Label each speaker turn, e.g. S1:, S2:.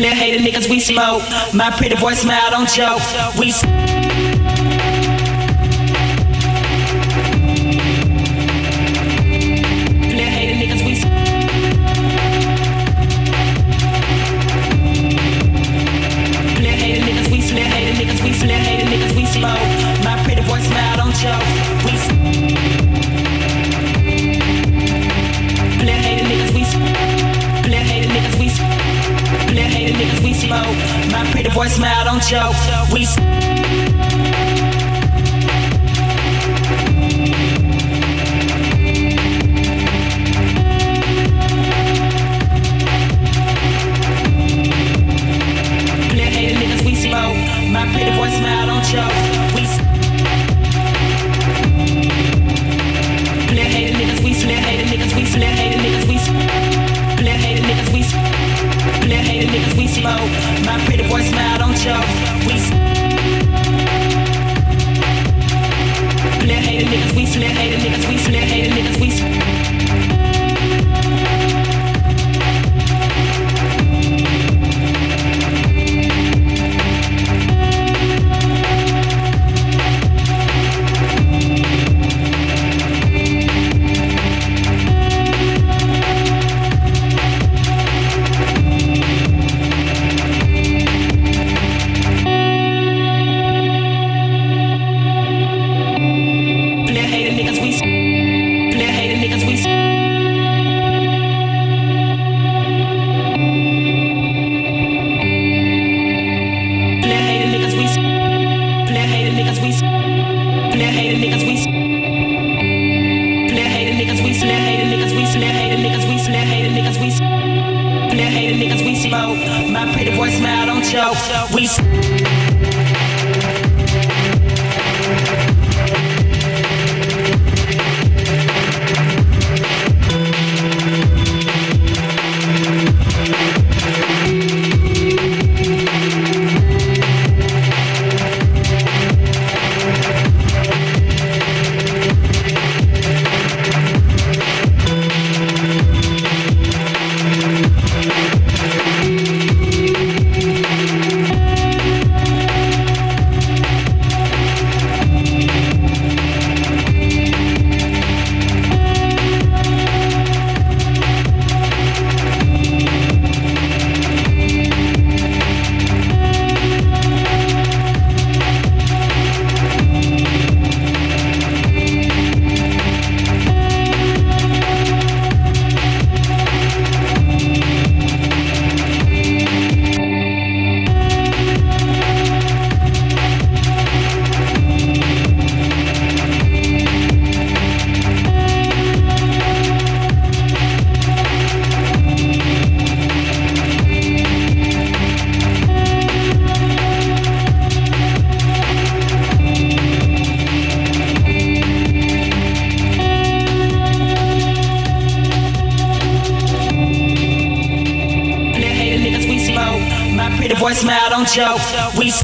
S1: Player hater niggas, we smoke. My pretty boy smile, don't joke. We. Player hater niggas, we. Smoke. My pretty boy smile, don't joke. Boy smile, don't joke. We. My pretty boy smile, don't joke. We. Player hater niggas, we player hater niggas, we player hater niggas, we. Player we smoke. My pretty boy smile, don't joke. We. Player hater niggas, we player hater niggas, we player hater niggas, Player hater niggas, we. Player hater niggas, we. Player hater niggas, we smoke. My pretty boy smile, don't joke. We. boys smile, don't joke. We